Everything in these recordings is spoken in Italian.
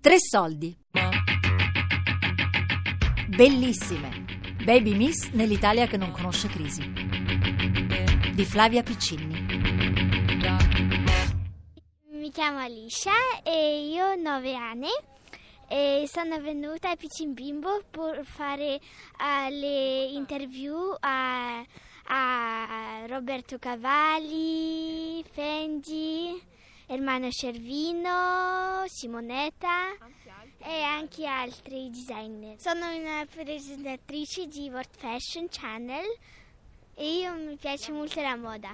Tre soldi. Bellissime. Baby Miss nell'Italia che non conosce crisi. Di Flavia Piccini. Mi chiamo Alicia e io ho 9 anni e sono venuta a Piccin Bimbo per fare uh, le interview a, a Roberto Cavalli, Fendi, Ermano Cervino, Simonetta e anche altri designer. Sono una presentatrice di World Fashion Channel e io mi piace molto la moda.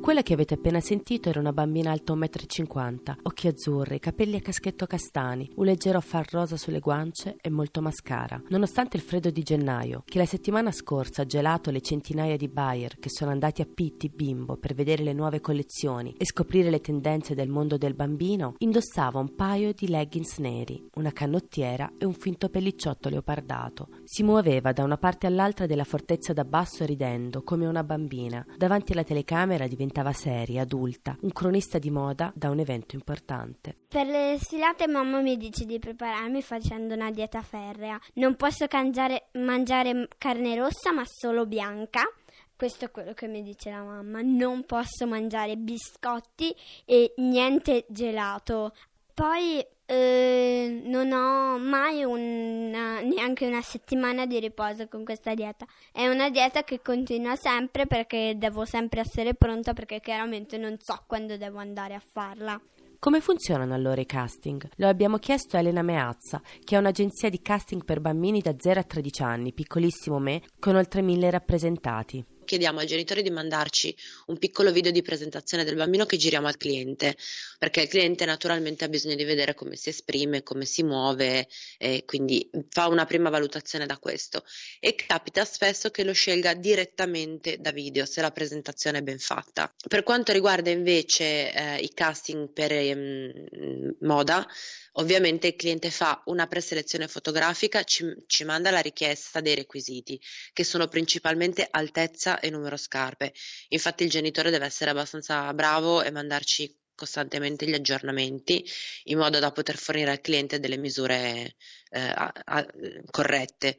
Quella che avete appena sentito era una bambina alta 1,50 m, occhi azzurri, capelli a caschetto castani, un leggero far rosa sulle guance e molto mascara. Nonostante il freddo di gennaio, che la settimana scorsa ha gelato le centinaia di buyer che sono andati a Pitti Bimbo per vedere le nuove collezioni e scoprire le tendenze del mondo del bambino, indossava un paio di leggings neri, una canottiera e un finto pellicciotto leopardato. Si muoveva da una parte all'altra della fortezza da basso ridendo come una bambina. Davanti alla telecamera diventava diventava seria, adulta, un cronista di moda da un evento importante. Per le sfilate mamma mi dice di prepararmi facendo una dieta ferrea. Non posso cangiare, mangiare carne rossa ma solo bianca. Questo è quello che mi dice la mamma. Non posso mangiare biscotti e niente gelato. Poi eh, non ho mai una, neanche una settimana di riposo con questa dieta. È una dieta che continua sempre perché devo sempre essere pronta perché chiaramente non so quando devo andare a farla. Come funzionano allora i casting? Lo abbiamo chiesto a Elena Meazza, che è un'agenzia di casting per bambini da 0 a 13 anni, piccolissimo me, con oltre mille rappresentati chiediamo ai genitori di mandarci un piccolo video di presentazione del bambino che giriamo al cliente, perché il cliente naturalmente ha bisogno di vedere come si esprime, come si muove, e quindi fa una prima valutazione da questo. E capita spesso che lo scelga direttamente da video, se la presentazione è ben fatta. Per quanto riguarda invece eh, i casting per eh, moda, Ovviamente il cliente fa una preselezione fotografica, ci, ci, manda la richiesta dei requisiti, che sono principalmente altezza e numero scarpe. Infatti il genitore deve essere abbastanza bravo e mandarci costantemente gli aggiornamenti in modo da poter fornire al cliente delle misure eh, a, a, corrette.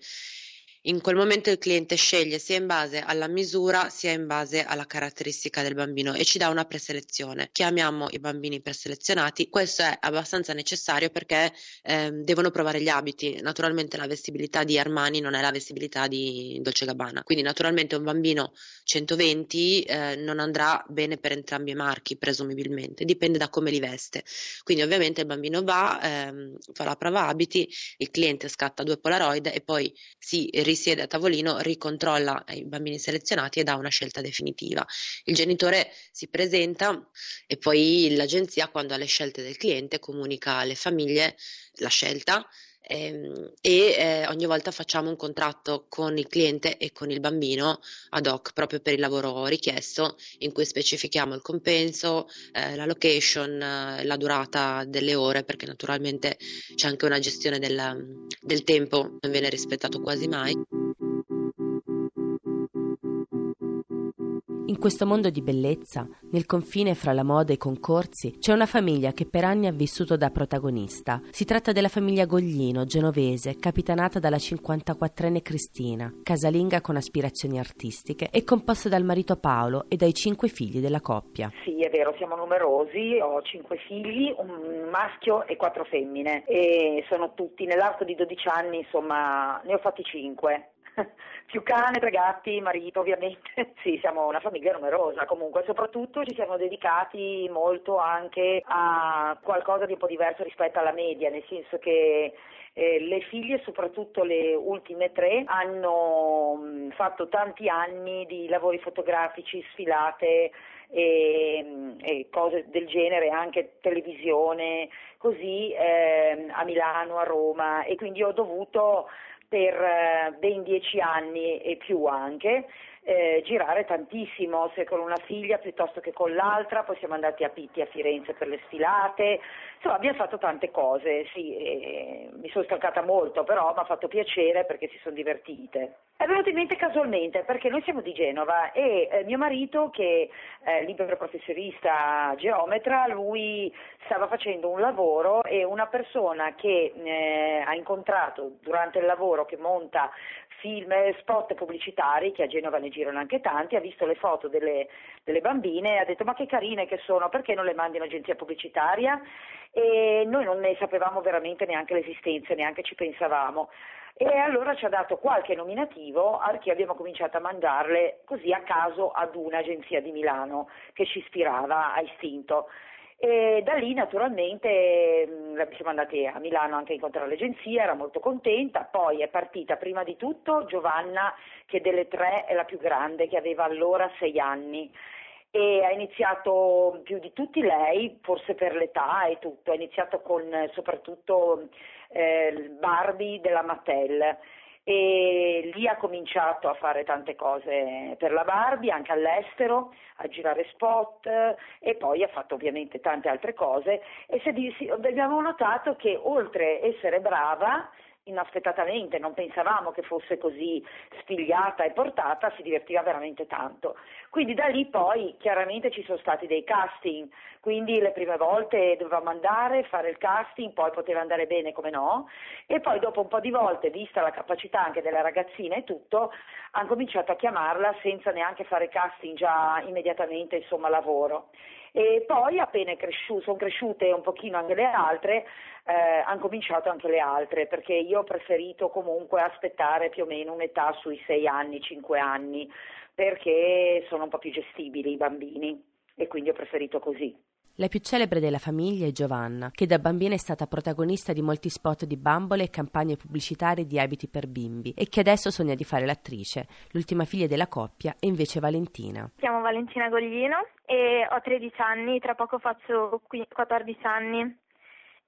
In quel momento il cliente sceglie sia in base alla misura sia in base alla caratteristica del bambino e ci dà una preselezione. Chiamiamo i bambini preselezionati. Questo è abbastanza necessario perché eh, devono provare gli abiti. Naturalmente la vestibilità di Armani non è la vestibilità di Dolce Gabbana. Quindi naturalmente un bambino 120 eh, non andrà bene per entrambi i marchi, presumibilmente. Dipende da come li veste. Quindi ovviamente il bambino va, ehm, fa la prova abiti, il cliente scatta due Polaroid e poi si risiede a tavolino, ricontrolla i bambini selezionati e dà una scelta definitiva. Il genitore si presenta e poi l'agenzia, quando ha le scelte del cliente, comunica alle famiglie la scelta e eh, ogni volta facciamo un contratto con il cliente e con il bambino ad hoc proprio per il lavoro richiesto in cui specifichiamo il compenso, eh, la location, eh, la durata delle ore perché naturalmente c'è anche una gestione del, del tempo, non viene rispettato quasi mai. In questo mondo di bellezza, nel confine fra la moda e i concorsi, c'è una famiglia che per anni ha vissuto da protagonista. Si tratta della famiglia Goglino, genovese, capitanata dalla 54enne Cristina, casalinga con aspirazioni artistiche e composta dal marito Paolo e dai cinque figli della coppia. Sì, è vero, siamo numerosi, ho cinque figli, un maschio e quattro femmine e sono tutti nell'arco di 12 anni, insomma, ne ho fatti cinque. più cane, tre gatti, marito ovviamente. sì, siamo una famiglia numerosa comunque, soprattutto ci siamo dedicati molto anche a qualcosa di un po' diverso rispetto alla media, nel senso che eh, le figlie, soprattutto le ultime tre, hanno mh, fatto tanti anni di lavori fotografici, sfilate e, e cose del genere, anche televisione, così eh, a Milano, a Roma e quindi ho dovuto per eh, ben dieci anni e più anche, eh, girare tantissimo, sia con una figlia piuttosto che con l'altra, poi siamo andati a Pitti a Firenze per le sfilate, insomma abbiamo fatto tante cose, sì, mi sono stancata molto, però mi ha fatto piacere perché si sono divertite. È venuto in mente casualmente perché noi siamo di Genova e eh, mio marito, che è libero professionista geometra, lui stava facendo un lavoro e una persona che eh, ha incontrato durante il lavoro che monta film, spot pubblicitari, che a Genova ne girano anche tanti, ha visto le foto delle, delle bambine e ha detto ma che carine che sono, perché non le mandi in agenzia pubblicitaria? E noi non ne sapevamo veramente neanche l'esistenza, neanche ci pensavamo. E allora ci ha dato qualche nominativo a che abbiamo cominciato a mandarle così a caso ad un'agenzia di Milano che ci ispirava a istinto. E da lì naturalmente mh, siamo andati a Milano anche a incontrare l'agenzia, era molto contenta, poi è partita prima di tutto Giovanna che delle tre è la più grande, che aveva allora sei anni. E ha iniziato più di tutti lei, forse per l'età e tutto, ha iniziato con soprattutto eh, Barbie della Mattel e lì ha cominciato a fare tante cose per la Barbie, anche all'estero, a girare spot e poi ha fatto ovviamente tante altre cose. E abbiamo notato che oltre a essere brava inaspettatamente, non pensavamo che fosse così spigliata e portata, si divertiva veramente tanto. Quindi da lì poi chiaramente ci sono stati dei casting, quindi le prime volte dovevamo andare, fare il casting, poi poteva andare bene come no, e poi dopo un po' di volte, vista la capacità anche della ragazzina e tutto, hanno cominciato a chiamarla senza neanche fare casting già immediatamente, insomma, lavoro. E poi appena cresciu- sono cresciute un pochino anche le altre, eh, hanno cominciato anche le altre, perché io ho preferito comunque aspettare più o meno un'età sui 6 anni, 5 anni, perché sono un po' più gestibili i bambini e quindi ho preferito così. La più celebre della famiglia è Giovanna, che da bambina è stata protagonista di molti spot di bambole e campagne pubblicitarie di abiti per bimbi e che adesso sogna di fare l'attrice. L'ultima figlia della coppia è invece Valentina. Chiamo Valentina Goglino e ho 13 anni, tra poco faccio 14 anni.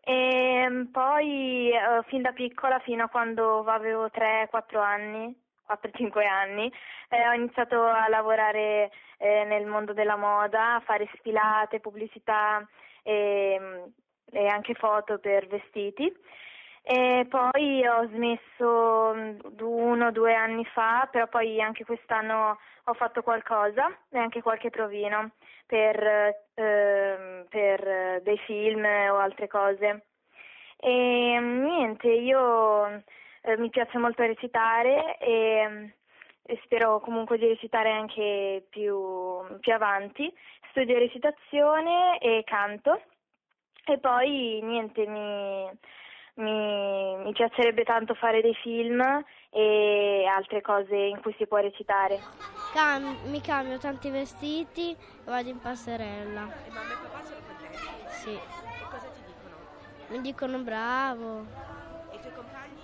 E poi eh, fin da piccola, fino a quando avevo 3-4 anni, 4-5 anni, eh, ho iniziato a lavorare eh, nel mondo della moda, a fare sfilate, pubblicità e, e anche foto per vestiti. E poi ho smesso mm, uno o due anni fa, però poi anche quest'anno ho fatto qualcosa e anche qualche provino per, eh, per dei film o altre cose. E niente, io eh, mi piace molto recitare e, e, spero comunque di recitare anche più, più avanti. Studio recitazione e canto e poi niente, mi, mi, mi, piacerebbe tanto fare dei film e altre cose in cui si può recitare. Cam- mi cambio tanti vestiti e vado in passerella. E mamma e papà sono contenti? Sì. E cosa ti dicono? Mi dicono bravo. E i tuoi compagni?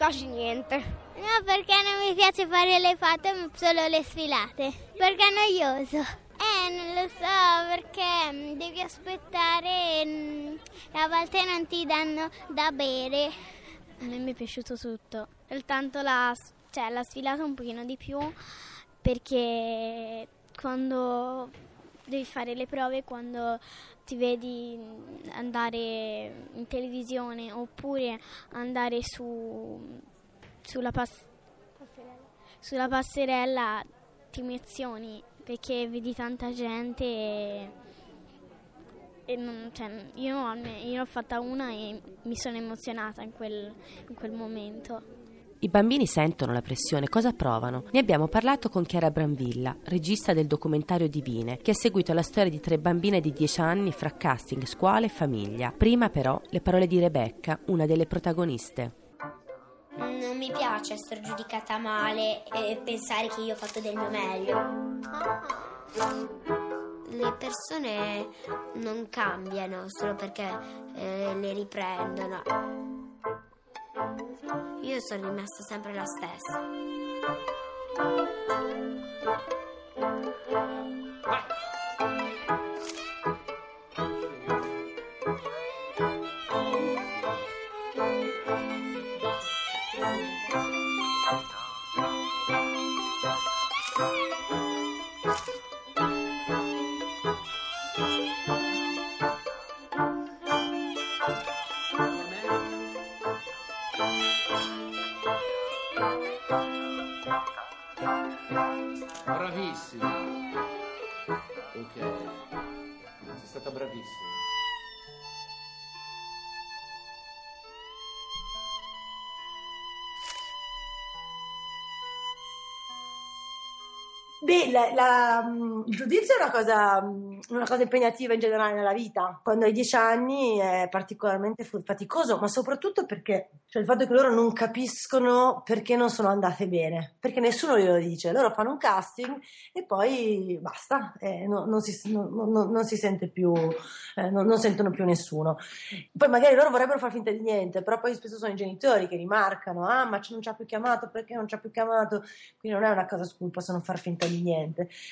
Quasi niente. No, perché non mi piace fare le foto, solo le sfilate. Perché è noioso. Eh, non lo so, perché mm, devi aspettare e a volte non ti danno da bere. A me mi è piaciuto tutto. Soltanto la, cioè, la sfilata un pochino di più perché quando devi fare le prove, quando ti vedi andare in televisione oppure andare su, sulla, pass- sulla passerella ti emozioni perché vedi tanta gente e, e non, cioè, io, io, ho fatta una e mi sono emozionata in quel, in quel momento. I bambini sentono la pressione, cosa provano? Ne abbiamo parlato con Chiara Branvilla, regista del documentario Divine, che ha seguito la storia di tre bambine di 10 anni fra casting, scuola e famiglia. Prima però le parole di Rebecca, una delle protagoniste. Non mi piace essere giudicata male e pensare che io ho fatto del mio meglio. Le persone non cambiano solo perché eh, le riprendono. Io sono rimasta sempre la stessa. Sei stata Beh, la- la- mh, il giudizio è una cosa, mh, una cosa impegnativa in generale nella vita. Quando hai dieci anni è particolarmente faticoso, ma soprattutto perché cioè il fatto che loro non capiscono perché non sono andate bene, perché nessuno glielo dice. Loro fanno un casting e poi basta, eh, no- non, si, non- non- non si sente più, eh, non, non sentono più nessuno. Poi magari loro vorrebbero far finta di niente, però poi spesso sono i genitori che rimarcano: ah, ma non ci ha più chiamato, perché non ci ha più chiamato? Quindi non è una cosa su cui possono far finta di niente.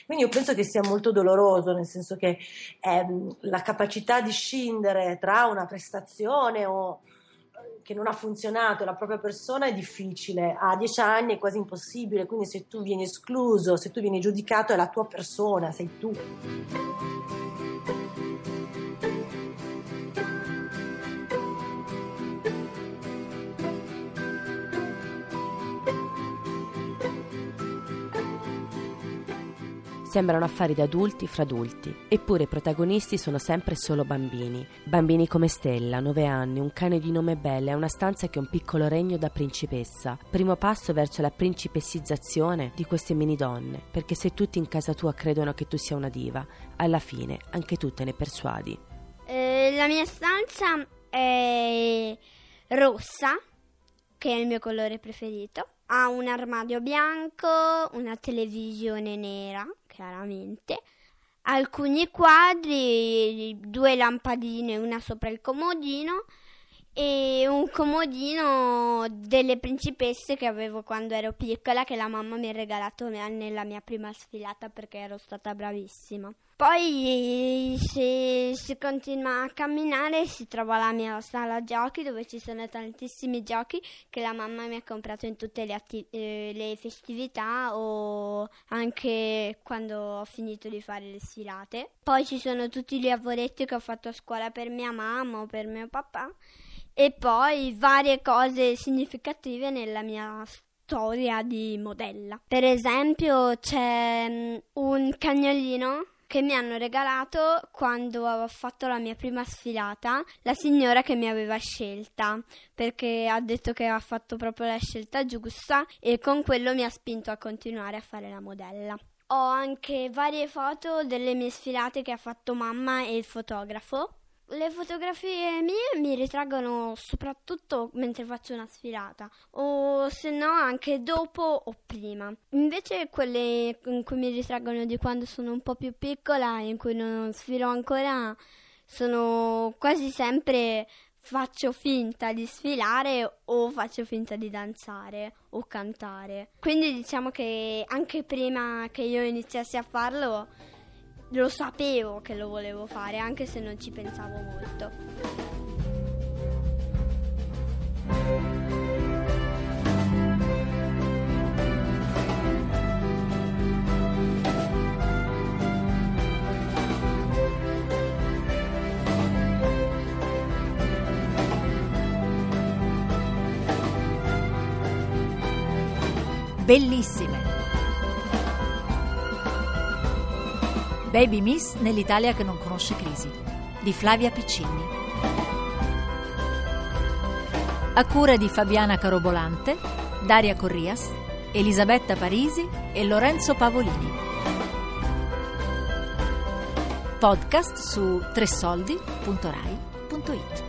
Quindi io penso che sia molto doloroso, nel senso che ehm, la capacità di scindere tra una prestazione o eh, che non ha funzionato la propria persona è difficile, a dieci anni è quasi impossibile, quindi se tu vieni escluso, se tu vieni giudicato è la tua persona, sei tu. Sembrano affari da adulti fra adulti, eppure i protagonisti sono sempre solo bambini. Bambini come Stella, 9 anni, un cane di nome Bella e una stanza che è un piccolo regno da principessa. Primo passo verso la principessizzazione di queste mini donne, perché se tutti in casa tua credono che tu sia una diva, alla fine anche tu te ne persuadi. Eh, la mia stanza è rossa, che è il mio colore preferito. Ha un armadio bianco, una televisione nera, chiaramente. Alcuni quadri, due lampadine, una sopra il comodino e un comodino delle principesse che avevo quando ero piccola che la mamma mi ha regalato nella mia prima sfilata perché ero stata bravissima. Poi se si continua a camminare si trova la mia sala giochi dove ci sono tantissimi giochi che la mamma mi ha comprato in tutte le, atti- eh, le festività o anche quando ho finito di fare le sfilate. Poi ci sono tutti gli lavoretti che ho fatto a scuola per mia mamma o per mio papà e poi varie cose significative nella mia storia di modella. Per esempio c'è mm, un cagnolino che mi hanno regalato quando ho fatto la mia prima sfilata, la signora che mi aveva scelta, perché ha detto che ha fatto proprio la scelta giusta e con quello mi ha spinto a continuare a fare la modella. Ho anche varie foto delle mie sfilate che ha fatto mamma e il fotografo. Le fotografie mie mi ritraggono soprattutto mentre faccio una sfilata o se no anche dopo o prima. Invece quelle in cui mi ritraggono di quando sono un po' più piccola e in cui non sfilo ancora sono quasi sempre faccio finta di sfilare o faccio finta di danzare o cantare. Quindi diciamo che anche prima che io iniziassi a farlo lo sapevo che lo volevo fare, anche se non ci pensavo molto. Bellissime. Baby Miss nell'Italia che non conosce crisi di Flavia Piccini. A cura di Fabiana Carobolante, Daria Corrias, Elisabetta Parisi e Lorenzo Pavolini. Podcast su tressoldi.rai.it.